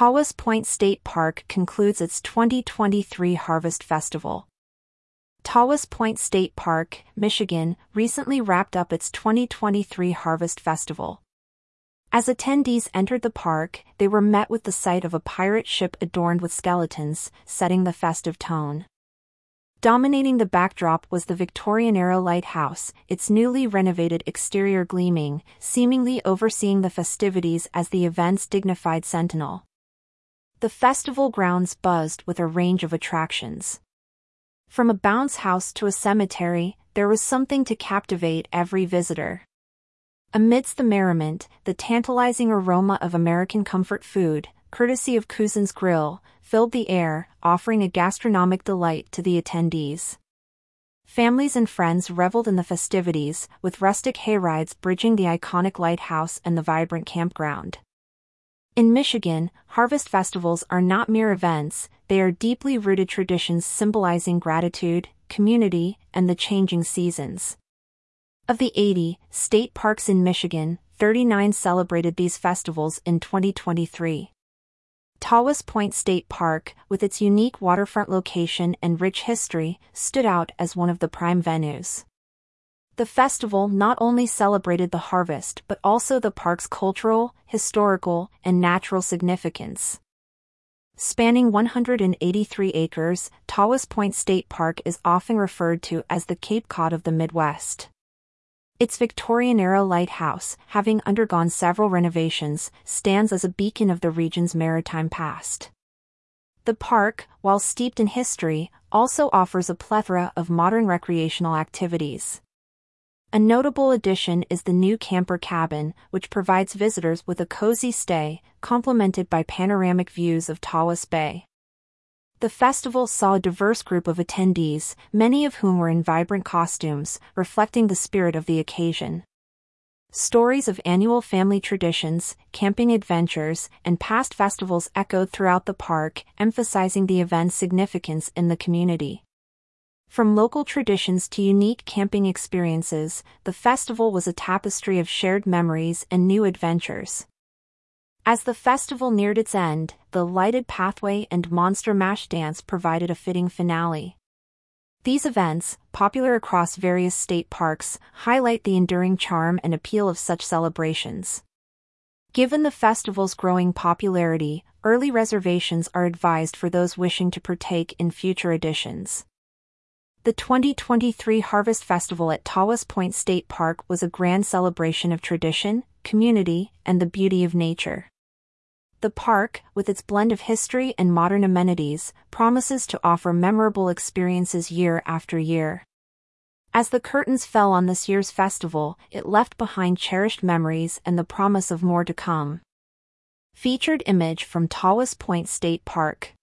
Tawas Point State Park concludes its 2023 Harvest Festival. Tawas Point State Park, Michigan, recently wrapped up its 2023 Harvest Festival. As attendees entered the park, they were met with the sight of a pirate ship adorned with skeletons, setting the festive tone. Dominating the backdrop was the Victorian era lighthouse, its newly renovated exterior gleaming, seemingly overseeing the festivities as the event's dignified sentinel. The festival grounds buzzed with a range of attractions. From a bounce house to a cemetery, there was something to captivate every visitor. Amidst the merriment, the tantalizing aroma of American comfort food, courtesy of Cousin's Grill, filled the air, offering a gastronomic delight to the attendees. Families and friends reveled in the festivities, with rustic hayrides bridging the iconic lighthouse and the vibrant campground. In Michigan, harvest festivals are not mere events, they are deeply rooted traditions symbolizing gratitude, community, and the changing seasons. Of the 80 state parks in Michigan, 39 celebrated these festivals in 2023. Tawas Point State Park, with its unique waterfront location and rich history, stood out as one of the prime venues. The festival not only celebrated the harvest but also the park's cultural, historical, and natural significance. Spanning 183 acres, Tawas Point State Park is often referred to as the Cape Cod of the Midwest. Its Victorian-era lighthouse, having undergone several renovations, stands as a beacon of the region's maritime past. The park, while steeped in history, also offers a plethora of modern recreational activities. A notable addition is the new camper cabin, which provides visitors with a cozy stay, complemented by panoramic views of Tawas Bay. The festival saw a diverse group of attendees, many of whom were in vibrant costumes, reflecting the spirit of the occasion. Stories of annual family traditions, camping adventures, and past festivals echoed throughout the park, emphasizing the event's significance in the community. From local traditions to unique camping experiences, the festival was a tapestry of shared memories and new adventures. As the festival neared its end, the lighted pathway and monster mash dance provided a fitting finale. These events, popular across various state parks, highlight the enduring charm and appeal of such celebrations. Given the festival's growing popularity, early reservations are advised for those wishing to partake in future editions. The 2023 Harvest Festival at Tawas Point State Park was a grand celebration of tradition, community, and the beauty of nature. The park, with its blend of history and modern amenities, promises to offer memorable experiences year after year. As the curtains fell on this year's festival, it left behind cherished memories and the promise of more to come. Featured image from Tawas Point State Park